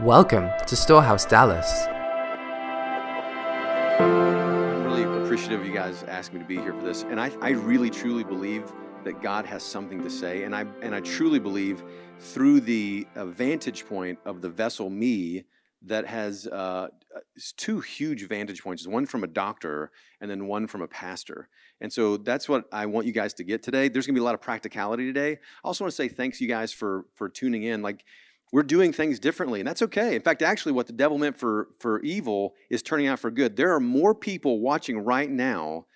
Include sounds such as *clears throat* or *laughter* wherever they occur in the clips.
Welcome to Storehouse Dallas. I'm really appreciative of you guys asking me to be here for this. And I, I really truly believe that God has something to say. And I, and I truly believe through the uh, vantage point of the vessel, me, that has uh, two huge vantage points one from a doctor and then one from a pastor. And so that's what I want you guys to get today. There's gonna be a lot of practicality today. I also wanna say thanks you guys for, for tuning in. Like, we're doing things differently, and that's okay. In fact, actually, what the devil meant for, for evil is turning out for good. There are more people watching right now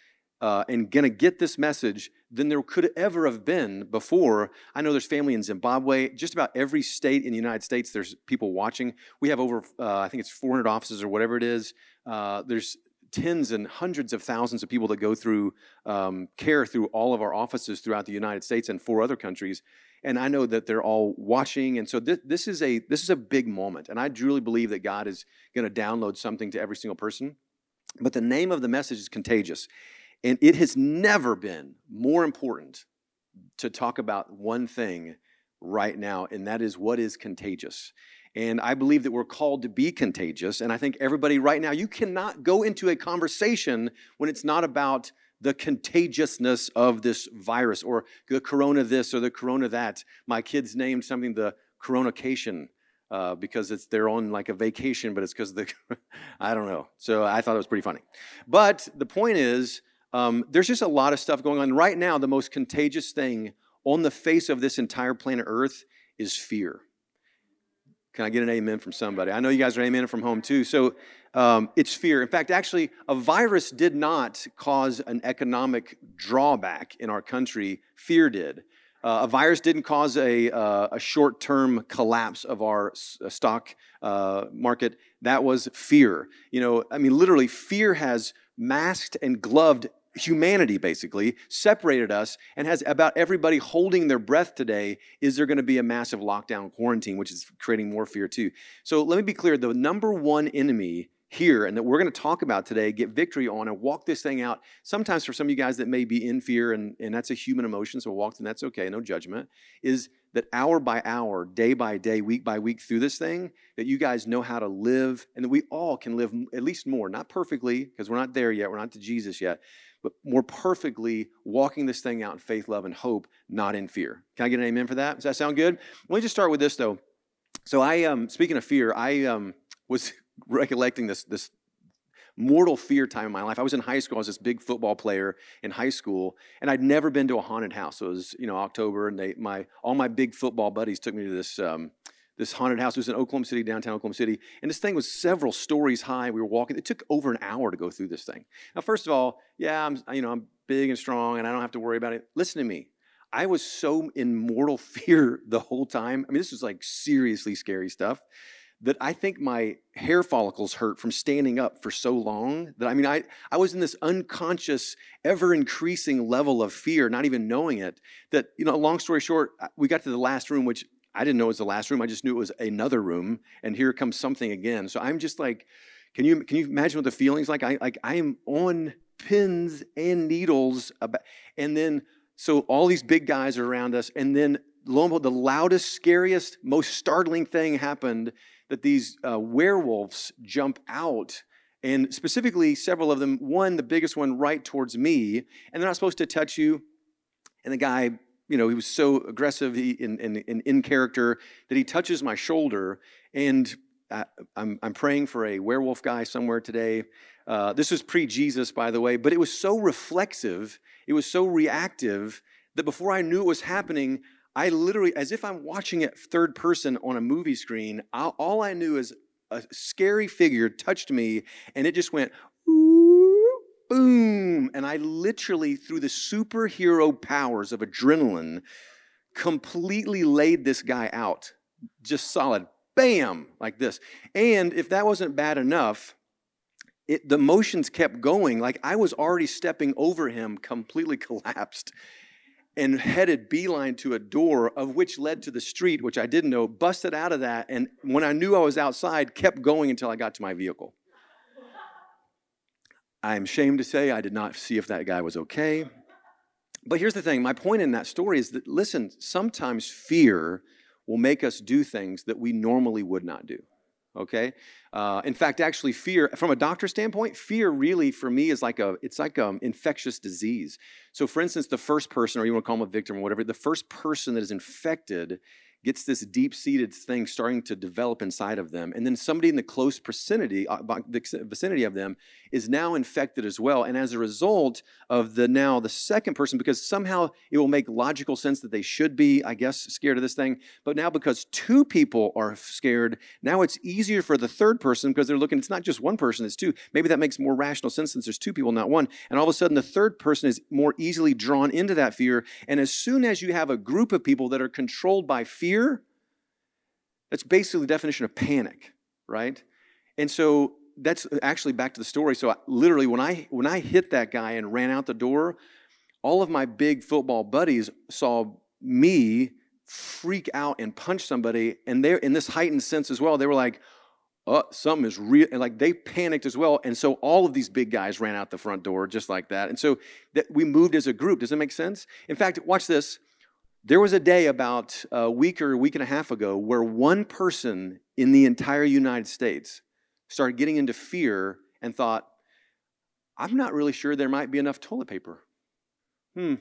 uh, and going to get this message than there could ever have been before. I know there's family in Zimbabwe. Just about every state in the United States, there's people watching. We have over, uh, I think it's 400 offices or whatever it is. Uh, there's tens and hundreds of thousands of people that go through um, care through all of our offices throughout the United States and four other countries and I know that they're all watching. And so this, is a this is a big moment, and I truly believe that God is going to download something to every single person. But the name of the message is contagious, and it has never been more important to talk about one thing right now, and that is what is contagious. And I believe that we're called to be contagious. And I think everybody right now, you cannot go into a conversation when it's not about the contagiousness of this virus or the corona this or the corona that. My kids named something the coronacation uh, because it's they're on like a vacation, but it's because the *laughs* I don't know. So I thought it was pretty funny. But the point is, um, there's just a lot of stuff going on right now. The most contagious thing on the face of this entire planet Earth is fear. Can I get an amen from somebody? I know you guys are amen from home too. So um, it's fear. In fact, actually, a virus did not cause an economic drawback in our country. Fear did. Uh, a virus didn't cause a, uh, a short term collapse of our s- uh, stock uh, market. That was fear. You know, I mean, literally, fear has masked and gloved humanity basically separated us and has about everybody holding their breath today is there going to be a massive lockdown quarantine which is creating more fear too. So let me be clear the number one enemy here and that we're going to talk about today get victory on and walk this thing out sometimes for some of you guys that may be in fear and, and that's a human emotion so walk and that's okay no judgment is that hour by hour day by day week by week through this thing that you guys know how to live and that we all can live at least more not perfectly because we're not there yet we're not to jesus yet but more perfectly walking this thing out in faith, love, and hope, not in fear. Can I get an amen for that? Does that sound good? Let me just start with this though. So I, um, speaking of fear, I um, was *laughs* recollecting this this mortal fear time in my life. I was in high school. I was this big football player in high school, and I'd never been to a haunted house. So it was you know October, and they my all my big football buddies took me to this. Um, this haunted house. It was in Oklahoma City, downtown Oklahoma City. And this thing was several stories high. We were walking. It took over an hour to go through this thing. Now, first of all, yeah, I'm, you know, I'm big and strong and I don't have to worry about it. Listen to me. I was so in mortal *laughs* fear the whole time. I mean, this was like seriously scary stuff that I think my hair follicles hurt from standing up for so long that I mean, I, I was in this unconscious, ever increasing level of fear, not even knowing it. That, you know, long story short, we got to the last room, which I didn't know it was the last room. I just knew it was another room, and here comes something again. So I'm just like, can you can you imagine what the feelings like? I like I am on pins and needles, about, and then so all these big guys are around us, and then lo and behold, the loudest, scariest, most startling thing happened that these uh, werewolves jump out. And specifically, several of them, one, the biggest one, right towards me, and they're not supposed to touch you. And the guy you know, he was so aggressive in, in, in, in character that he touches my shoulder. And I, I'm, I'm praying for a werewolf guy somewhere today. Uh, this was pre Jesus, by the way, but it was so reflexive, it was so reactive that before I knew it was happening, I literally, as if I'm watching it third person on a movie screen, all I knew is a scary figure touched me and it just went, boom. And I literally, through the superhero powers of adrenaline, completely laid this guy out. Just solid, bam, like this. And if that wasn't bad enough, it, the motions kept going. Like I was already stepping over him, completely *laughs* collapsed, and headed beeline to a door of which led to the street, which I didn't know, busted out of that. And when I knew I was outside, kept going until I got to my vehicle. I'm ashamed to say I did not see if that guy was okay. But here's the thing my point in that story is that, listen, sometimes fear will make us do things that we normally would not do. Okay. Uh, in fact, actually, fear from a doctor standpoint, fear really for me is like a it's like an infectious disease. So, for instance, the first person, or you want to call them a victim or whatever, the first person that is infected gets this deep seated thing starting to develop inside of them. And then somebody in the close vicinity, uh, vicinity of them is now infected as well. And as a result of the now the second person, because somehow it will make logical sense that they should be, I guess, scared of this thing. But now because two people are scared, now it's easier for the third person because they're looking, it's not just one person, it's two. Maybe that makes more rational sense since there's two people, not one. And all of a sudden the third person is more easily drawn into that fear. And as soon as you have a group of people that are controlled by fear, fear, that's basically the definition of panic, right? And so that's actually back to the story. So I, literally, when I when I hit that guy and ran out the door, all of my big football buddies saw me freak out and punch somebody, and they're in this heightened sense as well. They were like, "Oh, something is real," and like they panicked as well. And so all of these big guys ran out the front door just like that. And so that we moved as a group. Does that make sense? In fact, watch this. There was a day about a week or a week and a half ago where one person in the entire United States started getting into fear and thought, I'm not really sure there might be enough toilet paper. Hmm.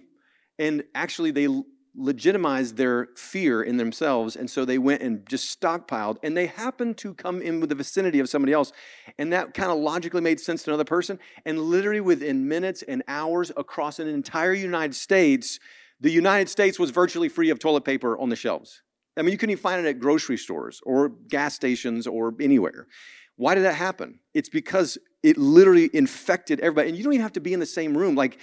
And actually, they legitimized their fear in themselves. And so they went and just stockpiled. And they happened to come in with the vicinity of somebody else. And that kind of logically made sense to another person. And literally within minutes and hours across an entire United States, the United States was virtually free of toilet paper on the shelves. I mean, you couldn't even find it at grocery stores or gas stations or anywhere. Why did that happen? It's because it literally infected everybody. And you don't even have to be in the same room. Like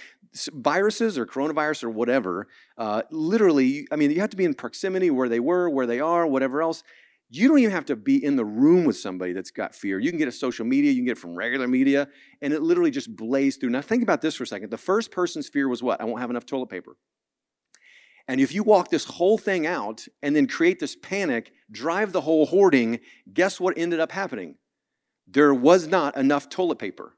viruses or coronavirus or whatever, uh, literally, I mean, you have to be in proximity where they were, where they are, whatever else. You don't even have to be in the room with somebody that's got fear. You can get it social media, you can get it from regular media, and it literally just blazed through. Now, think about this for a second. The first person's fear was what? I won't have enough toilet paper. And if you walk this whole thing out and then create this panic, drive the whole hoarding, guess what ended up happening? There was not enough toilet paper,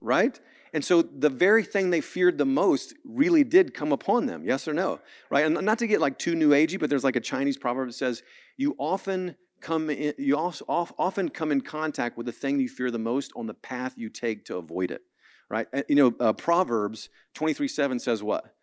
right? And so the very thing they feared the most really did come upon them, yes or no? Right? And not to get like too new agey, but there's like a Chinese proverb that says, you often come in, you also often come in contact with the thing you fear the most on the path you take to avoid it. Right? You know, uh, Proverbs 23 7 says what?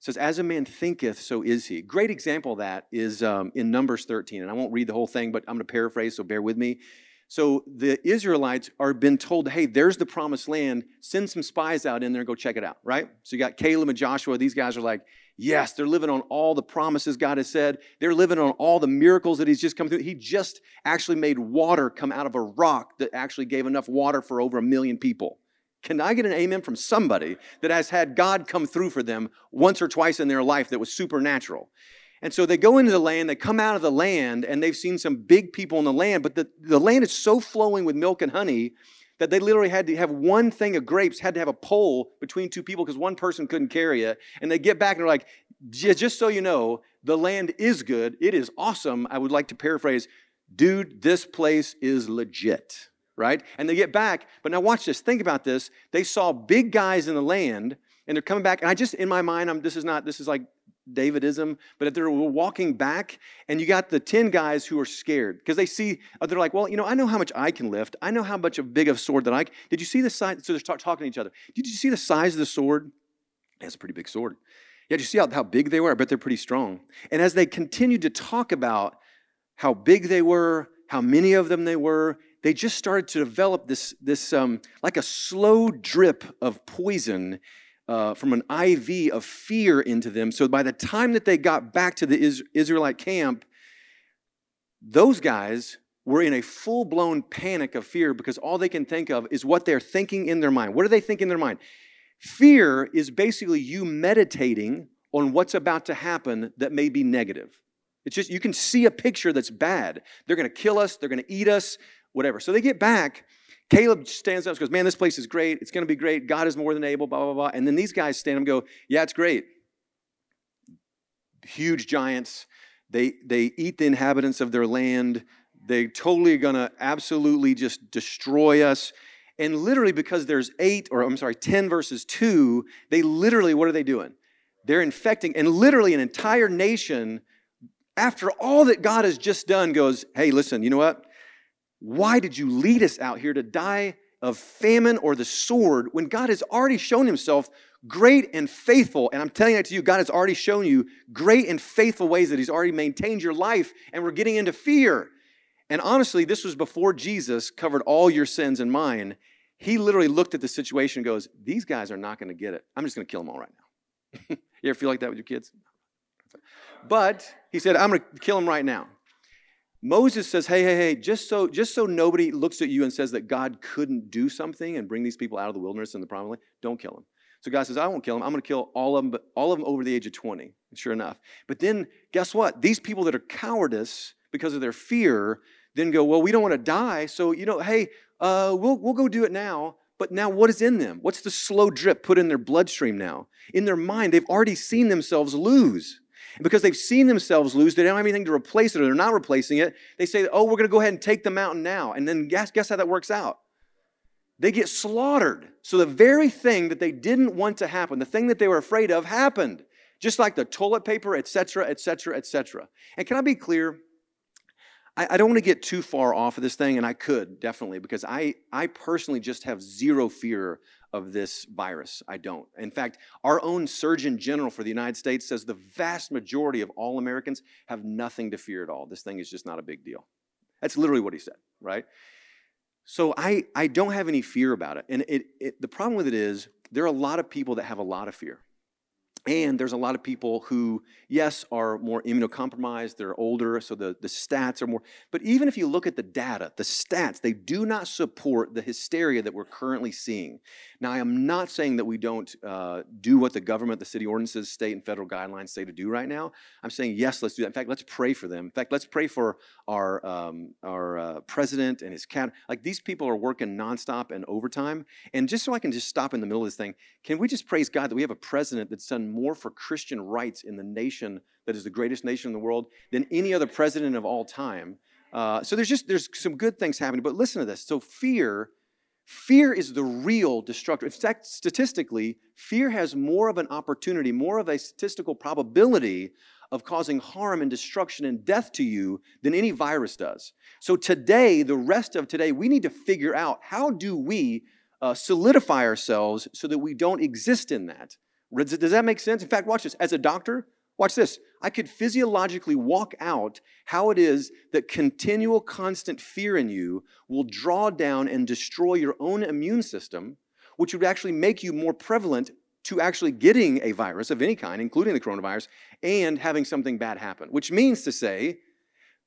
Says, As a man thinketh, so is he. Great example of that is um, in Numbers 13. And I won't read the whole thing, but I'm going to paraphrase, so bear with me. So the Israelites are been told, hey, there's the promised land. Send some spies out in there and go check it out, right? So you got Caleb and Joshua. These guys are like, yes, they're living on all the promises God has said. They're living on all the miracles that He's just come through. He just actually made water come out of a rock that actually gave enough water for over a million people. Can I get an amen from somebody that has had God come through for them once or twice in their life that was supernatural? And so they go into the land, they come out of the land, and they've seen some big people in the land, but the, the land is so flowing with milk and honey that they literally had to have one thing of grapes, had to have a pole between two people because one person couldn't carry it. And they get back and they're like, just so you know, the land is good. It is awesome. I would like to paraphrase, dude, this place is legit right? And they get back, but now watch this. Think about this. They saw big guys in the land, and they're coming back. And I just, in my mind, I'm, this is not, this is like Davidism, but if they're walking back, and you got the 10 guys who are scared because they see, uh, they're like, well, you know, I know how much I can lift. I know how much of big of sword that I can. Did you see the size? So they're talking to each other. Did you see the size of the sword? That's a pretty big sword. Yeah, did you see how, how big they were? I bet they're pretty strong. And as they continued to talk about how big they were, how many of them they were, they just started to develop this, this um, like a slow drip of poison uh, from an IV of fear into them. So by the time that they got back to the Israelite camp, those guys were in a full blown panic of fear because all they can think of is what they're thinking in their mind. What do they think in their mind? Fear is basically you meditating on what's about to happen that may be negative. It's just, you can see a picture that's bad. They're going to kill us, they're going to eat us, whatever. So they get back. Caleb stands up and goes, Man, this place is great. It's going to be great. God is more than able, blah, blah, blah. And then these guys stand up and go, Yeah, it's great. Huge giants. They, they eat the inhabitants of their land. They totally are going to absolutely just destroy us. And literally, because there's eight, or I'm sorry, 10 verses 2, they literally, what are they doing? They're infecting, and literally an entire nation, after all that God has just done, goes, Hey, listen, you know what? Why did you lead us out here to die of famine or the sword when God has already shown himself great and faithful? And I'm telling that to you, God has already shown you great and faithful ways that he's already maintained your life, and we're getting into fear. And honestly, this was before Jesus covered all your sins and mine. He literally looked at the situation and goes, These guys are not going to get it. I'm just going to kill them all right now. *laughs* you ever feel like that with your kids? But he said, I'm going to kill them right now. Moses says, "Hey, hey, hey! Just so, just so nobody looks at you and says that God couldn't do something and bring these people out of the wilderness and the promised land, don't kill them." So God says, "I won't kill them. I'm going to kill all of them, but all of them over the age of 20." And sure enough, but then guess what? These people that are cowardice because of their fear then go, "Well, we don't want to die, so you know, hey, uh, we'll we'll go do it now." But now, what is in them? What's the slow drip put in their bloodstream now? In their mind, they've already seen themselves lose. And because they've seen themselves lose, they don't have anything to replace it or they're not replacing it. They say, oh, we're going to go ahead and take the mountain now. And then guess, guess how that works out? They get slaughtered. So the very thing that they didn't want to happen, the thing that they were afraid of, happened. Just like the toilet paper, etc., etc., etc. And can I be clear? I, I don't want to get too far off of this thing, and I could definitely, because I, I personally just have zero fear of this virus. I don't. In fact, our own Surgeon General for the United States says the vast majority of all Americans have nothing to fear at all. This thing is just not a big deal. That's literally what he said, right? So I, I don't have any fear about it. And it, it, the problem with it is there are a lot of people that have a lot of fear. And there's a lot of people who, yes, are more immunocompromised, they're older, so the, the stats are more. But even if you look at the data, the stats, they do not support the hysteria that we're currently seeing. Now, I am not saying that we don't uh, do what the government, the city ordinances, state and federal guidelines say to do right now. I'm saying, yes, let's do that. In fact, let's pray for them. In fact, let's pray for our, um, our uh, president and his cat. Like these people are working nonstop and overtime. And just so I can just stop in the middle of this thing, can we just praise God that we have a president that's done more for Christian rights in the nation that is the greatest nation in the world than any other president of all time? Uh, so there's just there's some good things happening. But listen to this. So fear, fear is the real destructor. In fact, statistically, fear has more of an opportunity, more of a statistical probability of causing harm and destruction and death to you than any virus does. So today, the rest of today, we need to figure out how do we uh, solidify ourselves so that we don't exist in that. Does that make sense? In fact, watch this. As a doctor, watch this. I could physiologically walk out how it is that continual, constant fear in you will draw down and destroy your own immune system, which would actually make you more prevalent to actually getting a virus of any kind, including the coronavirus, and having something bad happen. Which means to say,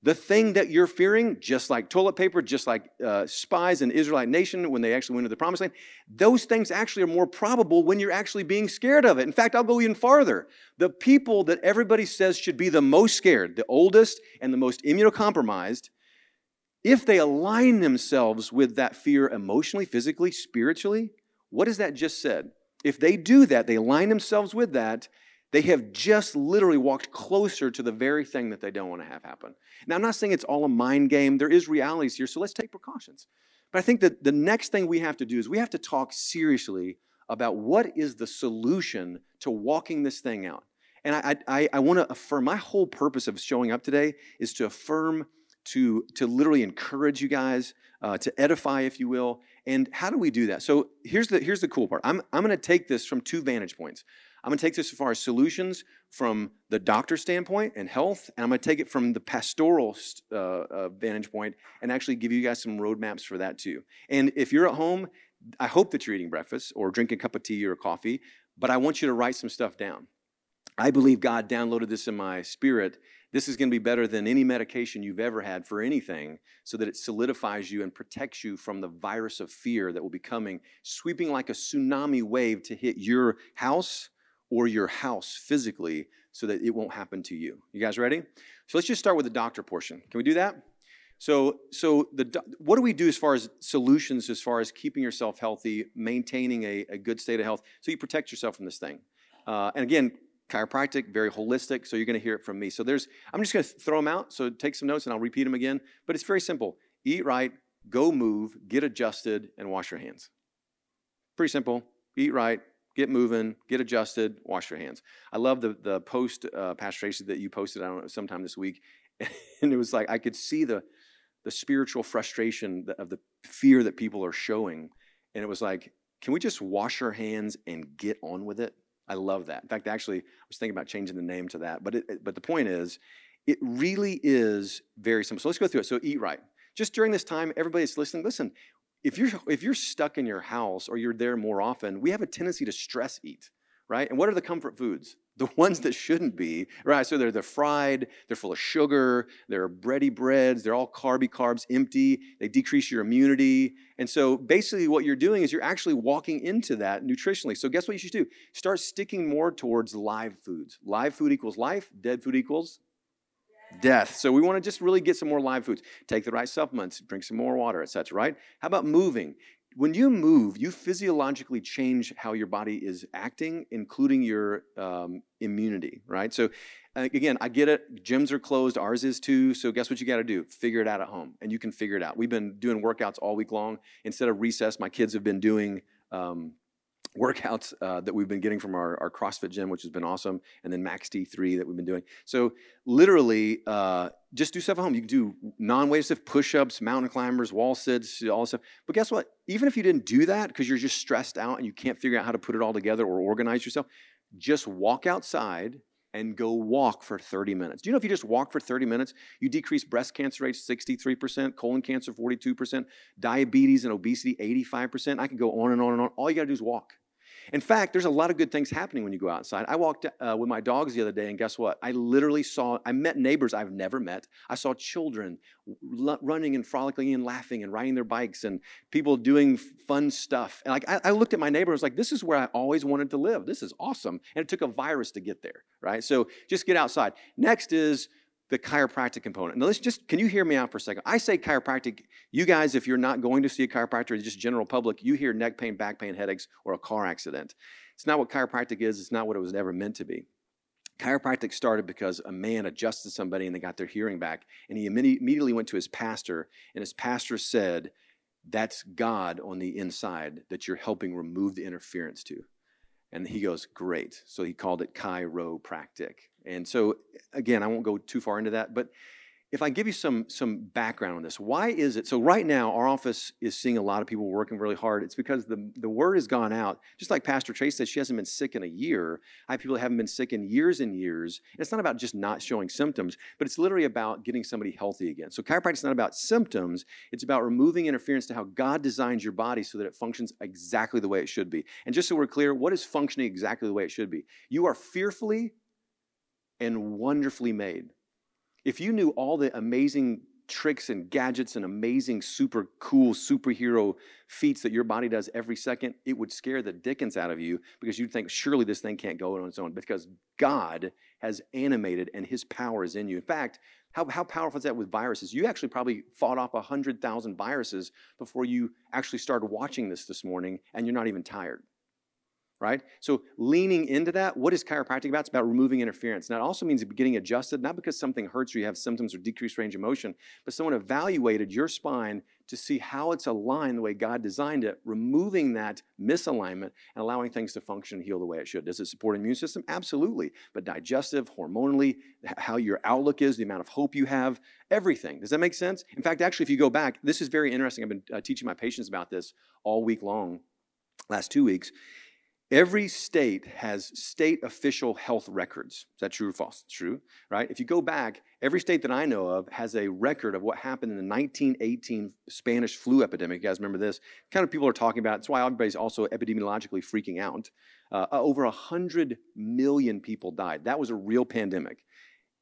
the thing that you're fearing, just like toilet paper, just like uh, spies in Israelite nation when they actually went to the promised land, those things actually are more probable when you're actually being scared of it. In fact, I'll go even farther. The people that everybody says should be the most scared, the oldest and the most immunocompromised, if they align themselves with that fear emotionally, physically, spiritually, what has that just said? If they do that, they align themselves with that, they have just literally walked closer to the very thing that they don't want to have happen. Now, I'm not saying it's all a mind game. There is realities here, so let's take precautions. But I think that the next thing we have to do is we have to talk seriously about what is the solution to walking this thing out. And I, I, I want to affirm my whole purpose of showing up today is to affirm, to, to literally encourage you guys, uh, to edify, if you will. And how do we do that? So here's the, here's the cool part. I'm, I'm going to take this from two vantage points. I'm going to take this as far as solutions from the doctor standpoint and health, and I'm going to take it from the pastoral uh, uh, vantage point and actually give you guys some roadmaps for that too. And if you're at home, I hope that you're eating breakfast or drinking a cup of tea or coffee, but I want you to write some stuff down. I believe God downloaded this in my spirit. This is going to be better than any medication you've ever had for anything, so that it solidifies you and protects you from the virus of fear that will be coming, sweeping like a tsunami wave to hit your house or your house physically so that it won't happen to you. You guys ready? So let's just start with the doctor portion. Can we do that? So, so the, what do we do as far as solutions, as far as keeping yourself healthy, maintaining a, a good state of health, so you protect yourself from this thing? Uh, and again, chiropractic, very holistic, so you're going to hear it from me. So there's, I'm just going to throw them out. So take some notes, and I'll repeat them again. But it's very simple: eat right, go move, get adjusted, and wash your hands. Pretty simple. Eat right, get moving, get adjusted, wash your hands. I love the the post, uh, Pastor Tracy, that you posted. I don't know sometime this week, *laughs* and it was like I could see the the spiritual frustration of the fear that people are showing. And it was like, can we just wash our hands and get on with it? I love that. In fact, actually, I was thinking about changing the name to that. But it, but the point is, it really is very simple. So let's go through it. So eat right. Just during this time, everybody that's listening, listen. If you're if you're stuck in your house or you're there more often, we have a tendency to stress eat, right? And what are the comfort foods? *laughs* the ones that shouldn't be, right? So they're, they're fried, they're full of sugar, they're bready breads, they're all carby carbs, empty, they decrease your immunity. And so basically, what you're doing is you're actually walking into that nutritionally. So, guess what you should do? Start sticking more towards live foods. Live food equals life, dead food equals death. So we want to just really get some more live foods. Take the right supplements, drink some more water, etc. Right? How about moving? when you move, you physiologically change how your body is acting, including your um, immunity, right? So, uh, again, I get it. Gyms are closed, ours is too. So, guess what you got to do? Figure it out at home, and you can figure it out. We've been doing workouts all week long. Instead of recess, my kids have been doing um, workouts uh, that we've been getting from our, our CrossFit gym, which has been awesome, and then Max T3 that we've been doing. So literally, uh, just do stuff at home. You can do non-weighted stuff, push-ups, mountain climbers, wall sits, all this stuff. But guess what? Even if you didn't do that because you're just stressed out and you can't figure out how to put it all together or organize yourself, just walk outside and go walk for 30 minutes. Do you know if you just walk for 30 minutes, you decrease breast cancer rates 63%, colon cancer 42%, diabetes and obesity 85%. I can go on and on and on. All you got to do is walk. In fact, there's a lot of good things happening when you go outside. I walked uh, with my dogs the other day, and guess what? I literally saw, I met neighbors I've never met. I saw children l- running and frolicking and laughing and riding their bikes and people doing fun stuff. And like, I, I looked at my neighbor and was like, this is where I always wanted to live. This is awesome. And it took a virus to get there, right? So just get outside. Next is, the chiropractic component. Now, let's just, can you hear me out for a second? I say chiropractic. You guys, if you're not going to see a chiropractor, it's just general public, you hear neck pain, back pain, headaches, or a car accident. It's not what chiropractic is. It's not what it was ever meant to be. Chiropractic started because a man adjusted somebody and they got their hearing back. And he immediately went to his pastor, and his pastor said, That's God on the inside that you're helping remove the interference to. And he goes, Great. So he called it chiropractic. And so, again, I won't go too far into that, but if I give you some, some background on this, why is it? So, right now, our office is seeing a lot of people working really hard. It's because the, the word has gone out. Just like Pastor Trace said, she hasn't been sick in a year. I have people that haven't been sick in years and years. And it's not about just not showing symptoms, but it's literally about getting somebody healthy again. So, chiropractic is not about symptoms, it's about removing interference to how God designs your body so that it functions exactly the way it should be. And just so we're clear, what is functioning exactly the way it should be? You are fearfully and wonderfully made. If you knew all the amazing tricks and gadgets and amazing, super cool superhero feats that your body does every second, it would scare the dickens out of you because you'd think, surely this thing can't go on its own because God has animated and his power is in you. In fact, how, how powerful is that with viruses? You actually probably fought off 100,000 viruses before you actually started watching this this morning and you're not even tired right? So leaning into that, what is chiropractic about? It's about removing interference. Now, it also means getting adjusted, not because something hurts or you have symptoms or decreased range of motion, but someone evaluated your spine to see how it's aligned the way God designed it, removing that misalignment and allowing things to function and heal the way it should. Does it support immune system? Absolutely. But digestive, hormonally, how your outlook is, the amount of hope you have, everything. Does that make sense? In fact, actually, if you go back, this is very interesting. I've been uh, teaching my patients about this all week long, last two weeks Every state has state official health records. Is that true or false? True, right? If you go back, every state that I know of has a record of what happened in the 1918 Spanish flu epidemic. You guys remember this? Kind of people are talking about. It's why everybody's also epidemiologically freaking out. Uh, over 100 million people died. That was a real pandemic.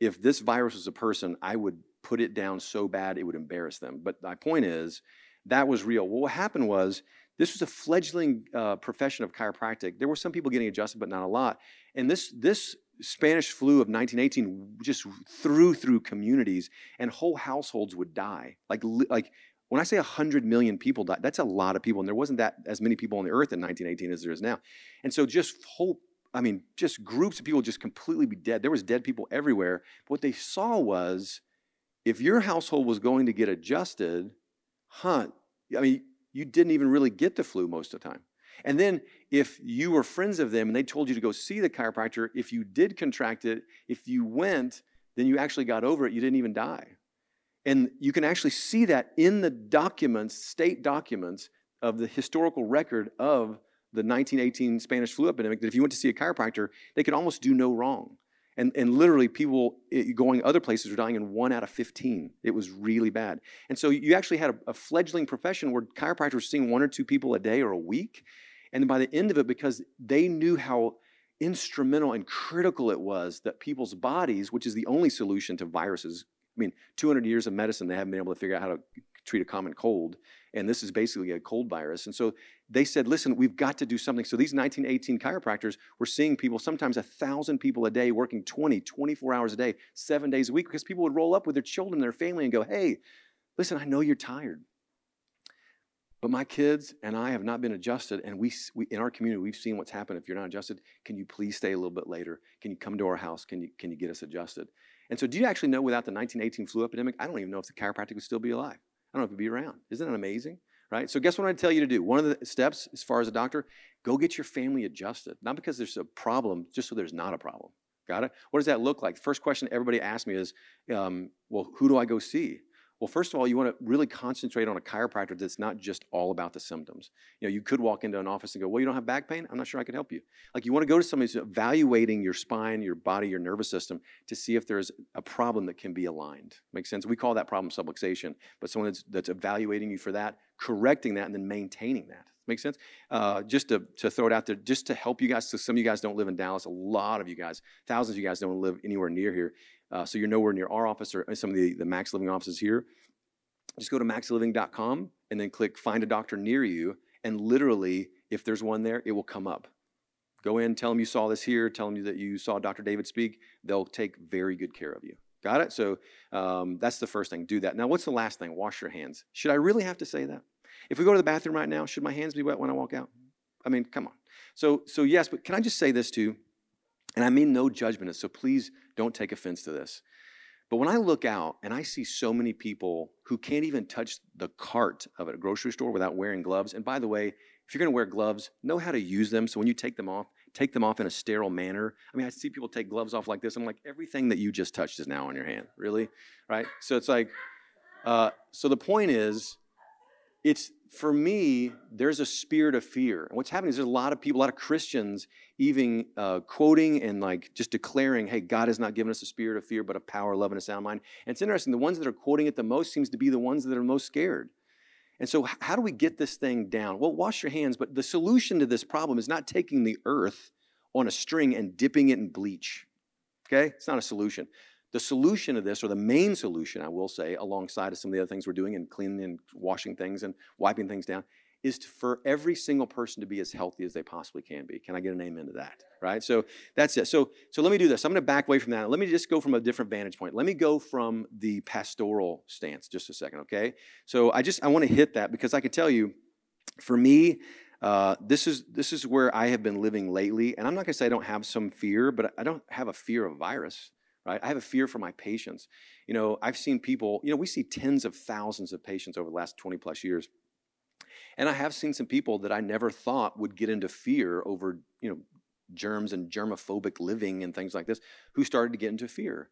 If this virus was a person, I would put it down so bad it would embarrass them. But my point is, that was real. What happened was this was a fledgling uh, profession of chiropractic. There were some people getting adjusted, but not a lot. And this, this Spanish flu of 1918 just threw through communities, and whole households would die. Like, like when I say 100 million people died, that's a lot of people. And there wasn't that as many people on the earth in 1918 as there is now. And so just whole, I mean, just groups of people just completely be dead. There was dead people everywhere. But what they saw was if your household was going to get adjusted, huh, I mean, you didn't even really get the flu most of the time. And then if you were friends of them and they told you to go see the chiropractor, if you did contract it, if you went, then you actually got over it. You didn't even die. And you can actually see that in the documents, state documents of the historical record of the 1918 Spanish flu epidemic, that if you went to see a chiropractor, they could almost do no wrong. And, and literally, people eh, going other places were dying in one out of 15. It was really bad. And so you actually had a, a fledgling profession where chiropractors were seeing one or two people a day or a week. And by the end of it, because they knew how instrumental and critical it was that people's bodies, which is the only solution to viruses, I mean, 200 years of medicine, they haven't been able to figure out how to treat a common cold. And this is basically a cold virus. And so they said, listen, we've got to do something. So these 1918 chiropractors were seeing people, sometimes a thousand people a day, working 20, 24 hours a day, seven days a week, because people would roll up with their children and their family and go, hey, listen, I know you're tired. But my kids and I have not been adjusted, and we, we, in our community we've seen what's happened. If you're not adjusted, can you please stay a little bit later? Can you come to our house? Can you can you get us adjusted? And so, do you actually know without the 1918 flu epidemic, I don't even know if the chiropractic would still be alive. I don't know if it'd be around. Isn't that amazing? Right? So, guess what I tell you to do? One of the steps, as far as a doctor, go get your family adjusted. Not because there's a problem, just so there's not a problem. Got it? What does that look like? First question everybody asks me is, um, well, who do I go see? Well, first of all, you want to really concentrate on a chiropractor that's not just all about the symptoms. You know, you could walk into an office and go, "Well, you don't have back pain? I'm not sure I can help you." Like you want to go to somebody who's evaluating your spine, your body, your nervous system to see if there's a problem that can be aligned. Makes sense? We call that problem subluxation, but someone that's, that's evaluating you for that, correcting that, and then maintaining that. Makes sense? Uh, just to, to throw it out there, just to help you guys, so some of you guys don't live in Dallas, a lot of you guys, thousands of you guys don't live anywhere near here. Uh, so you're nowhere near our office or some of the, the Max Living offices here. Just go to maxliving.com and then click find a doctor near you. And literally, if there's one there, it will come up. Go in, tell them you saw this here, tell them that you saw Dr. David speak. They'll take very good care of you. Got it? So um, that's the first thing. Do that. Now, what's the last thing? Wash your hands. Should I really have to say that? If we go to the bathroom right now, should my hands be wet when I walk out? I mean, come on. So, so yes, but can I just say this too? And I mean no judgment, so please don't take offense to this. But when I look out and I see so many people who can't even touch the cart of a grocery store without wearing gloves, and by the way, if you're to wear gloves, know how to use them. So when you take them off, take them off in a sterile manner. I mean, I see people take gloves off like this. I'm like, everything that you just touched is now on your hand. Really? Right? So it's like, uh, so the point is, it's for me, there's a spirit of fear. And what's happening is there's a lot of people, a lot of Christians, even uh, quoting and like just declaring, hey, God has not given us a spirit of fear, but a power, love, and a sound mind. And it's interesting, the ones that are quoting it the most seems to be the ones that are most scared. And so, how do we get this thing down? Well, wash your hands, but the solution to this problem is not taking the earth on a string and dipping it in bleach. Okay? It's not a solution. The solution to this, or the main solution, I will say, alongside of some of the other things we're doing and cleaning and washing things and wiping things down, is to, for every single person to be as healthy as they possibly can be. Can I get an amen to that? Right? So that's it. So, so let me do this. I'm going to back away from that. Let me just go from a different vantage point. Let me go from the pastoral stance just a second, okay? So I just I want to hit that because I can tell you, for me, uh, this is this is where I have been living lately, and I'm not going to say I don't have some fear, but I don't have a fear of virus right? I have a fear for my patients. You know, I've seen people, you know, we see tens of thousands of patients over the last 20 plus years. And I have seen some people that I never thought would get into fear over, you know, germs and germophobic living and things like this, who started to get into fear.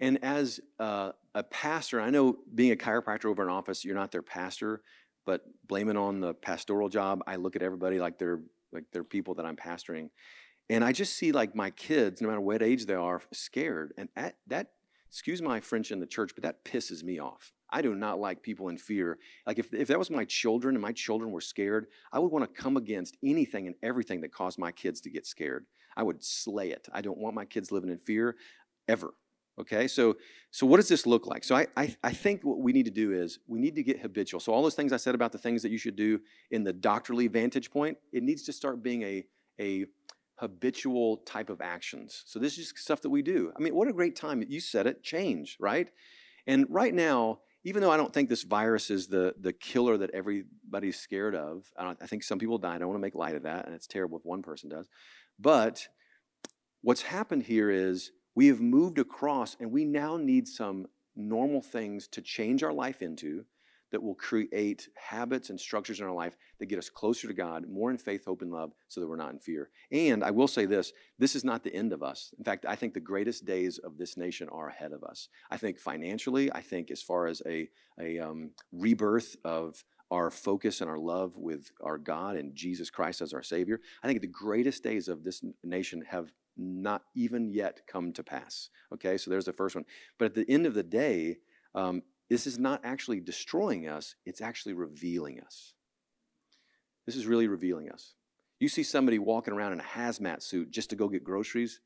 And as uh, a pastor, I know being a chiropractor over an office, you're not their pastor, but blaming on the pastoral job, I look at everybody like they're like they're people that I'm pastoring. And I just see like my kids, no matter what age they are, scared. And that, that, excuse my French in the church, but that pisses me off. I do not like people in fear. Like if, if that was my children and my children were scared, I would want to come against anything and everything that caused my kids to get scared. I would slay it. I don't want my kids living in fear ever. Okay, so so what does this look like? So I, I, I think what we need to do is we need to get habitual. So all those things I said about the things that you should do in the doctorly vantage point, it needs to start being a a habitual type of actions. So this is just stuff that we do. I mean, what a great time. You said it, change, right? And right now, even though I don't think this virus is the, the killer that everybody's scared of, I, I think some people die. I don't want to make light of that, and it's terrible if one person does. But what's happened here is we have moved across, and we now need some normal things to change our life into that will create habits and structures in our life that get us closer to God, more in faith, hope, and love, so that we're not in fear. And I will say this this is not the end of us. In fact, I think the greatest days of this nation are ahead of us. I think financially, I think as far as a, a um, rebirth of our focus and our love with our God and Jesus Christ as our Savior, I think the greatest days of this nation have not even yet come to pass. Okay, so there's the first one. But at the end of the day, um, this is not actually destroying us, it's actually revealing us. This is really revealing us. You see somebody walking around in a hazmat suit just to go get groceries,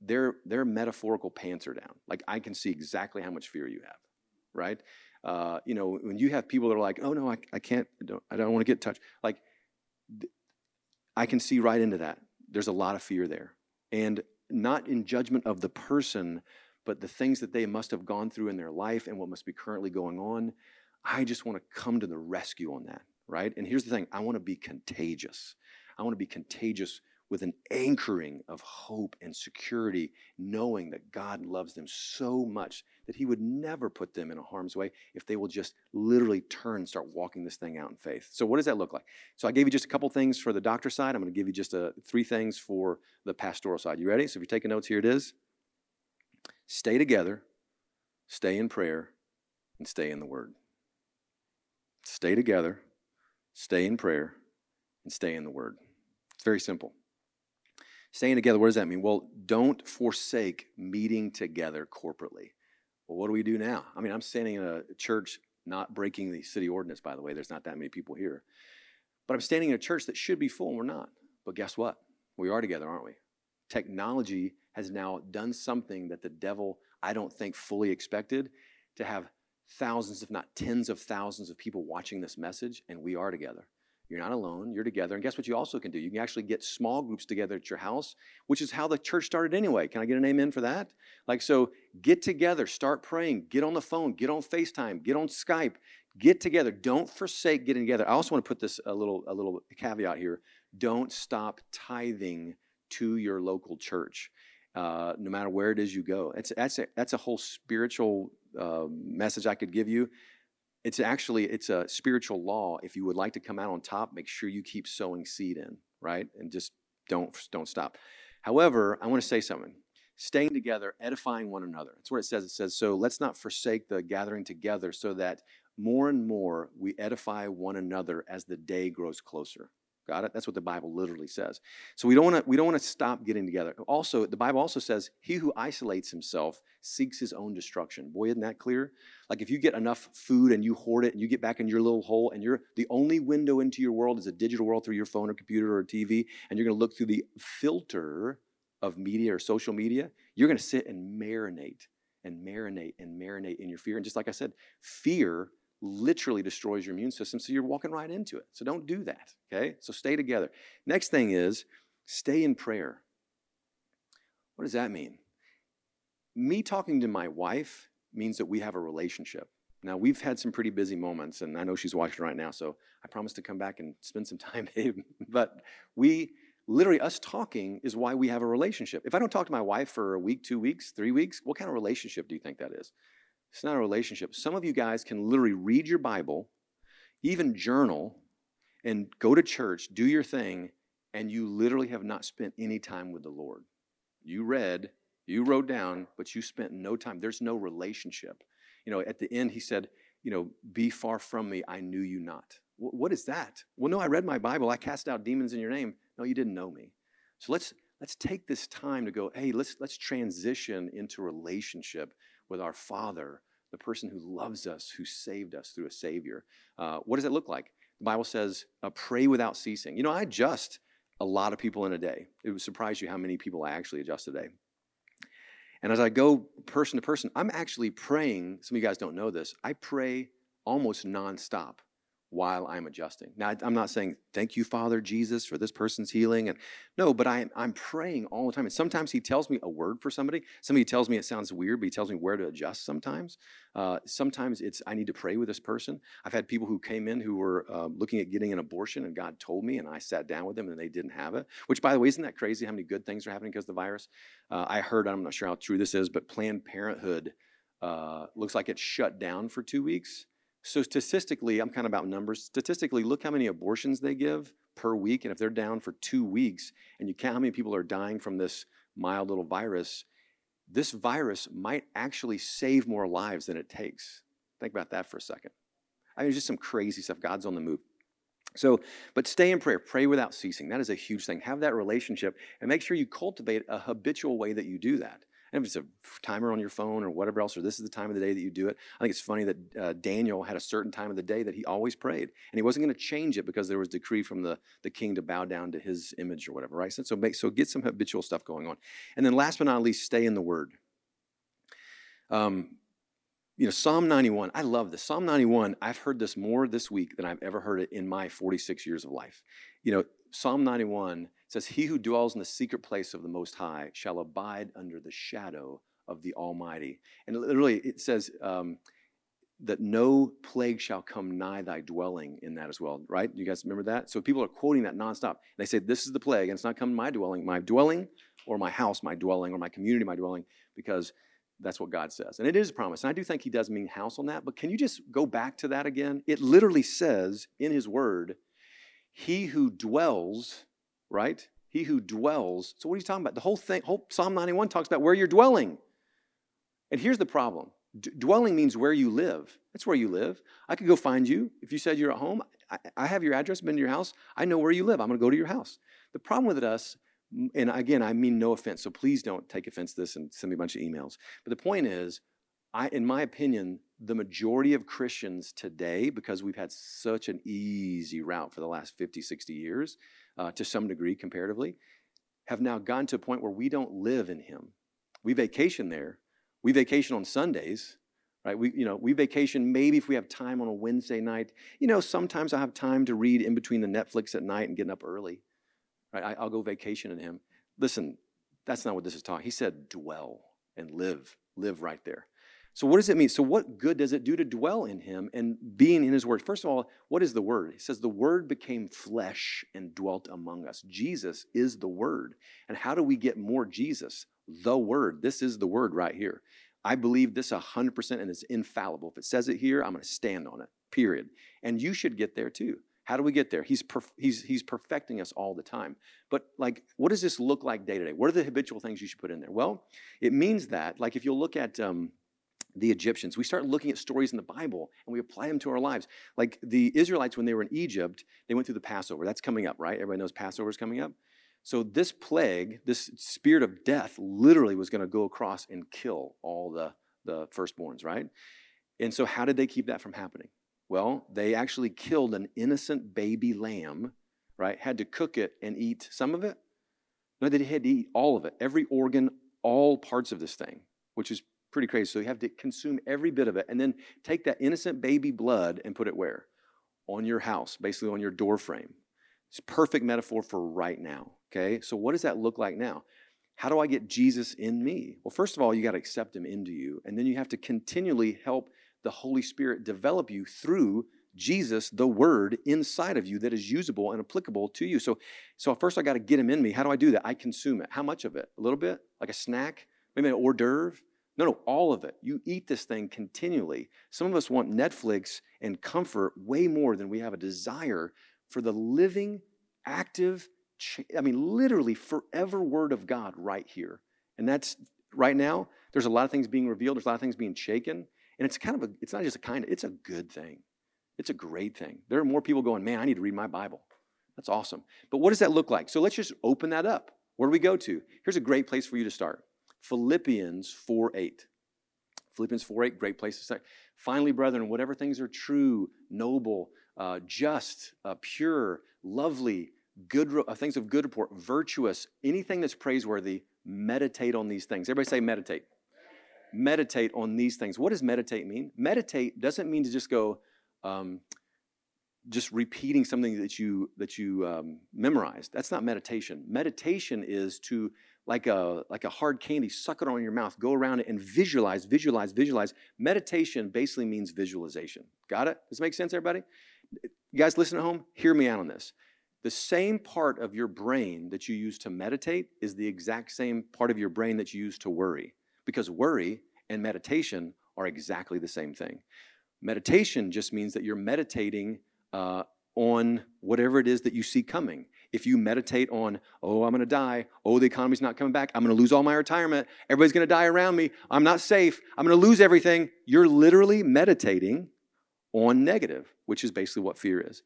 their, their metaphorical pants are down. Like, I can see exactly how much fear you have, right? Uh, you know, when you have people that are like, oh no, I, I can't, I don't, I don't want to get touched. Like, I can see right into that. There's a lot of fear there. And not in judgment of the person, but the things that they must have gone through in their life and what must be currently going on. I just want to come to the rescue on that, right? And here's the thing I want to be contagious. I want to be contagious with an anchoring of hope and security, knowing that God loves them so much that He would never put them in a harm's way if they will just literally turn and start walking this thing out in faith. So, what does that look like? So, I gave you just a couple things for the doctor side. I'm going to give you just a, uh, three things for the pastoral side. You ready? So, if you're taking notes, here it is. Stay together, stay in prayer, and stay in the Word. Stay together, stay in prayer, and stay in the Word. It's very simple. Staying together, what does that mean? Well, don't forsake meeting together corporately. Well, what do we do now? I mean, I'm standing in a church not breaking the city ordinance, by the way. There's not that many people here. But I'm standing in a church that should be full, and we're not. But guess what? We are together, aren't we? Technology has now done something that the devil, I don't think, fully expected to have thousands, if not tens of thousands of people watching this message, and we are together. You're not alone, you're together. And guess what you also can do? You can actually get small groups together at your house, which is how the church started anyway. Can I get an amen for that? Like, so get together, start praying, get on the phone, get on FaceTime, get on Skype, get together. Don't forsake getting together. I also want to put this a little, a little caveat here. Don't stop tithing to your local church uh, no matter where it is you go. It's, that's, a, that's a whole spiritual uh, message I could give you. It's actually it's a spiritual law. If you would like to come out on top, make sure you keep sowing seed in, right? And just don't don't stop. However, I want to say something. Staying together, edifying one another. That's what it says. It says, so let's not forsake the gathering together so that more and more we edify one another as the day grows closer. Got it? That's what the Bible literally says. So we don't want to we don't want to stop getting together. Also, the Bible also says, "He who isolates himself seeks his own destruction." Boy, isn't that clear? Like if you get enough food and you hoard it and you get back in your little hole and you're the only window into your world is a digital world through your phone or computer or TV and you're going to look through the filter of media or social media, you're going to sit and marinate and marinate and marinate in your fear. And just like I said, fear literally destroys your immune system, so you're walking right into it. So don't do that, okay? So stay together. Next thing is stay in prayer. What does that mean? Me talking to my wife means that we have a relationship. Now, we've had some pretty busy moments, and I know she's watching right now, so I promise to come back and spend some *laughs* time, babe. but we, literally, us talking is why we have a relationship. If I don't talk to my wife for a week, two weeks, three weeks, what kind of relationship do you think that is? It's not a relationship. Some of you guys can literally read your Bible, even journal, and go to church, do your thing, and you literally have not spent any time with the Lord. You read, you wrote down, but you spent no time. There's no relationship. You know, at the end, he said, you know, be far from me, I knew you not. what is that? Well, no, I read my Bible. I cast out demons in your name. No, you didn't know me. So let's let's take this time to go, hey, let's let's transition into relationship with our Father, the person who loves us, who saved us through a Savior. Uh, what does it look like? The Bible says, uh, pray without ceasing. You know, I adjust a lot of people in a day. It would surprise you how many people I actually adjust a day. And as I go person to person, I'm actually praying. Some of you guys don't know this. I pray almost nonstop while I'm adjusting. Now, I'm not saying, thank you, Father Jesus, for this person's healing. And no, but I, I'm praying all the time. And sometimes he tells me a word for somebody. Somebody tells me it sounds weird, but he tells me where to adjust sometimes. Uh, sometimes it's, I need to pray with this person. I've had people who came in who were uh, looking at getting an abortion, and God told me, and I sat down with them, and they didn't have it. Which, by the way, isn't that crazy how many good things are happening because of the virus? Uh, I heard, I'm not sure how true this is, but Planned Parenthood uh, looks like it's shut down for two weeks So statistically, I'm kind of about numbers. Statistically, look how many abortions they give per week. And if they're down for two weeks and you count how many people are dying from this mild little virus, this virus might actually save more lives than it takes. Think about that for a second. I mean, it's just some crazy stuff. God's on the move. So, but stay in prayer. Pray without ceasing. That is a huge thing. Have that relationship and make sure you cultivate a habitual way that you do that. And if it's a timer on your phone or whatever else, or this is the time of the day that you do it, I think it's funny that uh, Daniel had a certain time of the day that he always prayed, and he wasn't going to change it because there was decree from the, the king to bow down to his image or whatever, right? So, make, so get some habitual stuff going on. And then last but not least, stay in the Word. Um, you know, Psalm 91, I love this. Psalm 91, I've heard this more this week than I've ever heard it in my 46 years of life. You know, Psalm 91 says, He who dwells in the secret place of the Most High shall abide under the shadow of the Almighty. And literally, it says um, that no plague shall come nigh thy dwelling in that as well, right? You guys remember that? So people are quoting that nonstop. They say, This is the plague, and it's not coming to my dwelling, my dwelling, or my house, my dwelling, or my community, my dwelling, because that's what God says. And it is a promise. And I do think He does mean house on that. But can you just go back to that again? It literally says in His Word, He who dwells, right? He who dwells. So what are you talking about? The whole thing, whole Psalm 91 talks about where you're dwelling. And here's the problem D- dwelling means where you live. That's where you live. I could go find you. If you said you're at home, I, I have your address, been to your house. I know where you live. I'm going to go to your house. The problem with us and again, I mean no offense, so please don't take offense to this and send me a bunch of emails. But the point is, I, in my opinion, the majority of Christians today, because we've had such an easy route for the last 50, 60 years, uh, to some degree comparatively, have now gotten to a point where we don't live in Him. We vacation there. We vacation on Sundays, right? We, you know, we vacation maybe if we have time on a Wednesday night. You know, sometimes I have time to read in between the Netflix at night and getting up early. Right? I, will go vacation in him. Listen, that's not what this is talking. He said dwell and live, live right there. So what does it mean? So what good does it do to dwell in him and being in his word? First of all, what is the word? He says the word became flesh and dwelt among us. Jesus is the word. And how do we get more Jesus? The word. This is the word right here. I believe this 100% and it's infallible. If it says it here, I'm going to stand on it. Period. And you should get there too. How do we get there? He's, perf- he's, he's perfecting us all the time. But, like, what does this look like day to day? What are the habitual things you should put in there? Well, it means that, like, if you'll look at um, the Egyptians, we start looking at stories in the Bible and we apply them to our lives. Like the Israelites, when they were in Egypt, they went through the Passover. That's coming up, right? Everybody knows Passover is coming up. So, this plague, this spirit of death, literally was going to go across and kill all the, the firstborns, right? And so, how did they keep that from happening? Well, they actually killed an innocent baby lamb, right? Had to cook it and eat some of it. No, they had to eat all of it, every organ, all parts of this thing, which is pretty crazy. So you have to consume every bit of it and then take that innocent baby blood and put it where? On your house, basically on your door frame. It's perfect metaphor for right now. Okay, so what does that look like now? How do I get Jesus in me? Well, first of all, you got to accept him into you, and then you have to continually help the Holy Spirit develop you through Jesus, the Word, inside of you that is usable and applicable to you. So, so first I got to get Him in me. How do I do that? I consume it. How much of it? A little bit? Like a snack? Maybe an hors d'oeuvre? No, no, all of it. You eat this thing continually. Some of us want Netflix and comfort way more than we have a desire for the living, active, I mean, literally forever Word of God right here. And that's right now, there's a lot of things being revealed, there's a lot of things being shaken. And it's kind of a, it's not just a kind of, it's a good thing. It's a great thing. There are more people going, man, I need to read my Bible. That's awesome. But what does that look like? So let's just open that up. Where do we go to? Here's a great place for you to start Philippians 4 8. Philippians 4 8, great place to start. Finally, brethren, whatever things are true, noble, uh, just, uh, pure, lovely, good uh, things of good report, virtuous, anything that's praiseworthy, meditate on these things. Everybody say meditate meditate on these things. What does meditate mean? Meditate doesn't mean to just go, um, just repeating something that you that you um, memorized. That's not meditation. Meditation is to like a like a hard candy, suck it on your mouth, go around it and visualize, visualize, visualize. Meditation basically means visualization. Got it? Does it make sense, everybody? You guys listen at home, hear me out on this. The same part of your brain that you use to meditate is the exact same part of your brain that you use to worry because worry and meditation are exactly the same thing. Meditation just means that you're meditating uh, on whatever it is that you see coming. If you meditate on, oh, I'm going to die, oh, the economy's not coming back, I'm going to lose all my retirement, everybody's going to die around me, I'm not safe, I'm going to lose everything, you're literally meditating on negative, which is basically what fear is.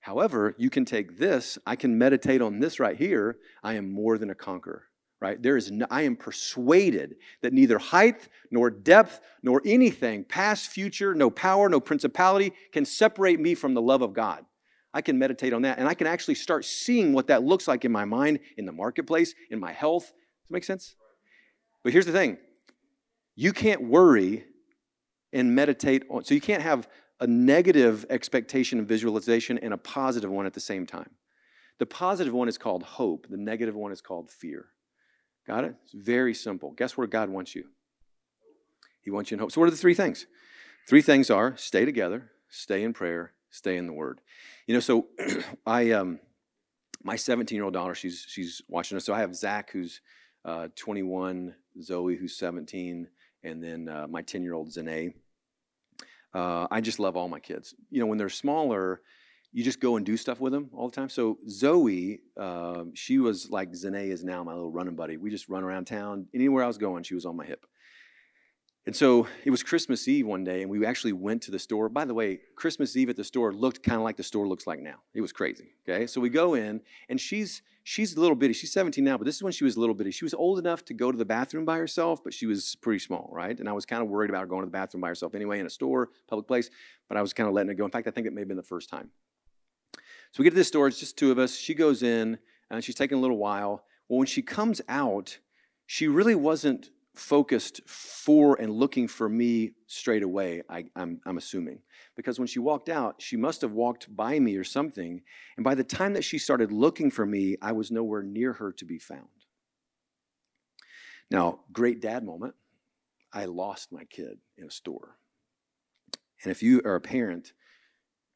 However, you can take this, I can meditate on this right here, I am more than a conqueror right? There is no, I am persuaded that neither height nor depth nor anything, past, future, no power, no principality can separate me from the love of God. I can meditate on that and I can actually start seeing what that looks like in my mind, in the marketplace, in my health. Does that make sense? But here's the thing you can't worry and meditate on, so you can't have a negative expectation and visualization and a positive one at the same time. The positive one is called hope, the negative one is called fear. Got it? It's very simple. Guess where God wants you? He wants you in hope. So, what are the three things? Three things are stay together, stay in prayer, stay in the Word. You know, so *clears throat* I, um, my 17 year old daughter, she's she's watching us. So I have Zach, who's uh, 21, Zoe, who's 17, and then uh, my 10 year old Zane. Uh, I just love all my kids. You know, when they're smaller, you just go and do stuff with them all the time. So Zoe, uh, she was like Zane is now my little running buddy. We just run around town. Anywhere I was going, she was on my hip. And so it was Christmas Eve one day, and we actually went to the store. By the way, Christmas Eve at the store looked kind of like the store looks like now. It was crazy. Okay, so we go in, and she's she's a little bitty. She's 17 now, but this is when she was a little bitty. She was old enough to go to the bathroom by herself, but she was pretty small, right? And I was kind of worried about her going to the bathroom by herself anyway in a store, public place. But I was kind of letting it go. In fact, I think it may have been the first time. So we get to this store, it's just two of us. She goes in, and she's taking a little while. Well, when she comes out, she really wasn't focused for and looking for me straight away, I, am I'm assuming. Because when she walked out, she must have walked by me or something. And by the time that she started looking for me, I was nowhere near her to be found. Now, great dad moment. I lost my kid in a store. And if you are a parent,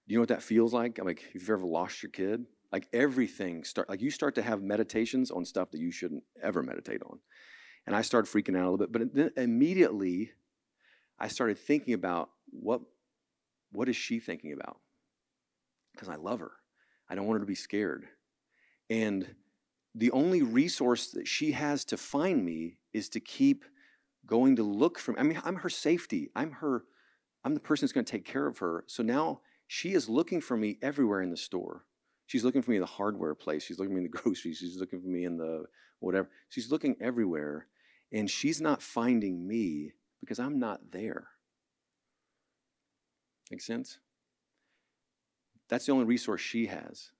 you know what that feels like? I'm like, if you've ever lost your kid, like everything start like you start to have meditations on stuff that you shouldn't ever meditate on. And I started freaking out a little bit, but then immediately I started thinking about what what is she thinking about? Because I love her. I don't want her to be scared. And the only resource that she has to find me is to keep going to look for me. I mean, I'm her safety. I'm her, I'm the person that's going to take care of her. So now she is looking for me everywhere in the store. She's looking for me in the hardware place. She's looking for me in the *laughs* groceries. She's looking for me in the whatever. She's looking everywhere. And she's not finding me because I'm not there. Make sense? That's the only resource she has.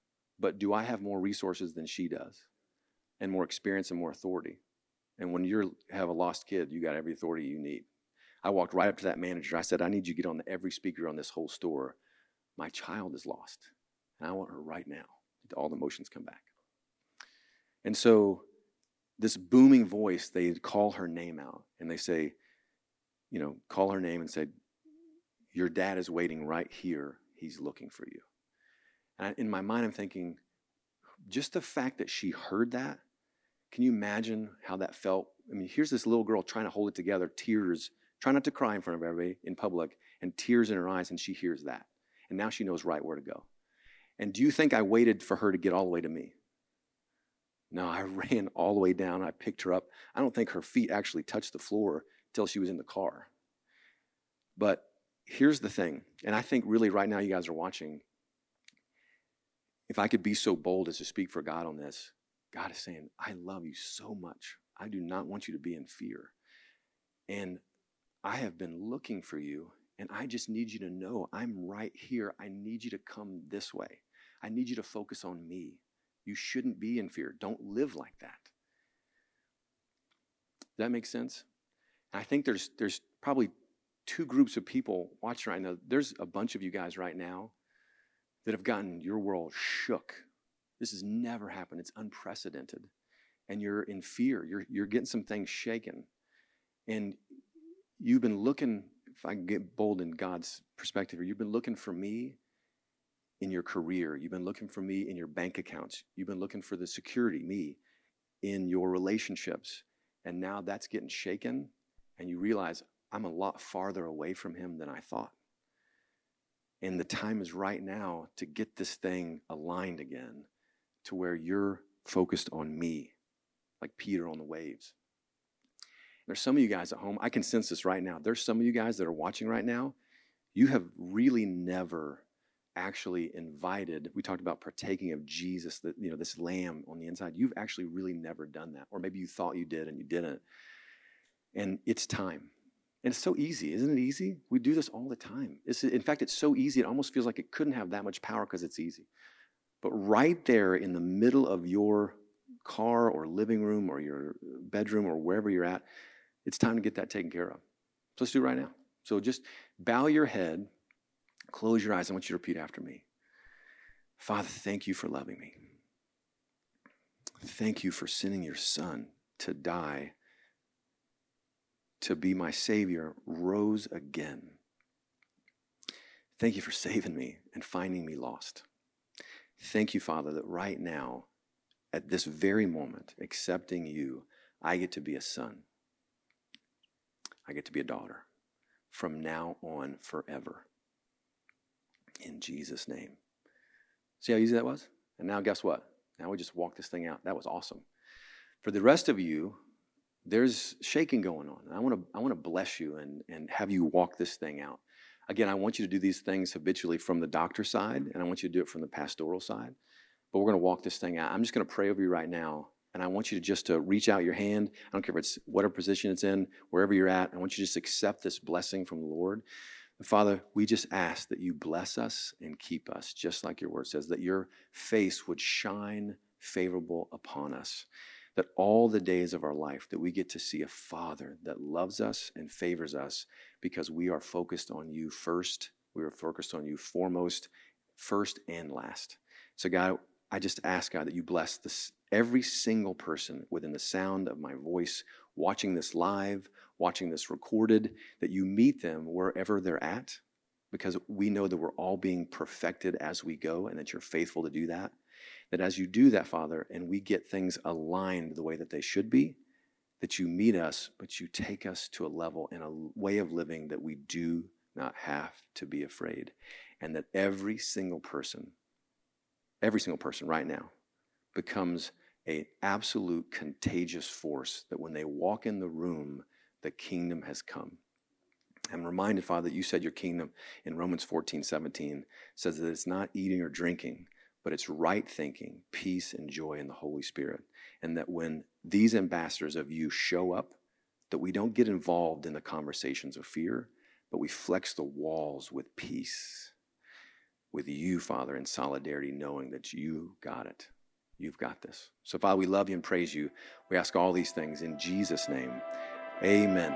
But do I have more resources than she does? And more experience and more authority? And when you have a lost kid, you got every authority you need. I walked right up to that manager. I said, I need you to get on every speaker on this whole store my child is lost, and I want her right now. All the emotions come back. And so, this booming voice, they call her name out and they say, you know, call her name and say, Your dad is waiting right here. He's looking for you. And in my mind, I'm thinking, just the fact that she heard that, can you imagine how that felt? I mean, here's this little girl trying to hold it together, tears, trying not to cry in front of everybody in public, and tears in her eyes, and she hears that and now she knows right where to go. And do you think I waited for her to get all the way to me? No, I *laughs* ran all the way down. I picked her up. I don't think her feet actually touched the floor until she was in the car. But here's the thing, and I think really right now you guys are watching. If I could be so bold as to speak for God on this, God is saying, I love you so much. I do not want you to be in fear. And I have been looking for you and I just need you to know I'm right here. I need you to come this way. I need you to focus on me. You shouldn't be in fear. Don't live like that. Does that make sense? And I think there's there's probably two groups of people watching right now. There's a bunch of you guys right now that have gotten your world shook. This has never happened. It's unprecedented. And you're in fear. You're, you're getting some things shaken. And you've been looking if I can get bold in God's perspective, you've been looking for me in your career. You've been looking for me in your bank accounts. You've been looking for the security, me, in your relationships. And now that's getting shaken, and you realize I'm a lot farther away from Him than I thought. And the time is right now to get this thing aligned again to where you're focused on me, like Peter on the waves. There's some of you guys at home, I can sense this right now. There's some of you guys that are watching right now. You have really never actually invited, we talked about partaking of Jesus, that you know, this lamb on the inside. You've actually really never done that. Or maybe you thought you did and you didn't. And it's time. And it's so easy, isn't it easy? We do this all the time. It's, in fact, it's so easy, it almost feels like it couldn't have that much power because it's easy. But right there in the middle of your car or living room or your bedroom or wherever you're at, it's time to get that taken care of. So let's do it right now. So just bow your head, close your eyes. I want you to repeat after me. Father, thank you for loving me. Thank you for sending your son to die, to be my Savior, rose again. Thank you for saving me and finding me lost. Thank you, Father, that right now, at this very moment, accepting you, I get to be a son. I get to be a daughter from now on forever. In Jesus' name. See how easy that was? And now, guess what? Now we just walk this thing out. That was awesome. For the rest of you, there's shaking going on. I want to I want to bless you and, and have you walk this thing out. Again, I want you to do these things habitually from the doctor side, and I want you to do it from the pastoral side. But we're going to walk this thing out. I'm just going to pray over you right now, and I want you to just to reach out your hand. I don't care if it's whatever position it's in, wherever you're at. I want you to just accept this blessing from the Lord. Father, we just ask that you bless us and keep us, just like your word says, that your face would shine favorable upon us that all the days of our life that we get to see a father that loves us and favors us because we are focused on you first we are focused on you foremost first and last. So god i just ask god that you bless this every single person within the sound of my voice watching this live watching this recorded that you meet them wherever they're at because we know that we're all being perfected as we go and that you're faithful to do that that as you do that, Father, and we get things aligned the way that they should be, that you meet us, but you take us to a level and a way of living that we do not have to be afraid. And that every single person, every single person right now becomes an absolute contagious force that when they walk in the room, the kingdom has come. I'm reminded, Father, that you said your kingdom in Romans 14, 17 says that it's not eating or drinking, but it's right thinking, peace, and joy in the Holy Spirit. And that when these ambassadors of you show up, that we don't get involved in the conversations of fear, but we flex the walls with peace, with you, Father, in solidarity, knowing that you got it. You've got this. So, Father, we love you and praise you. We ask all these things in Jesus' name. Amen.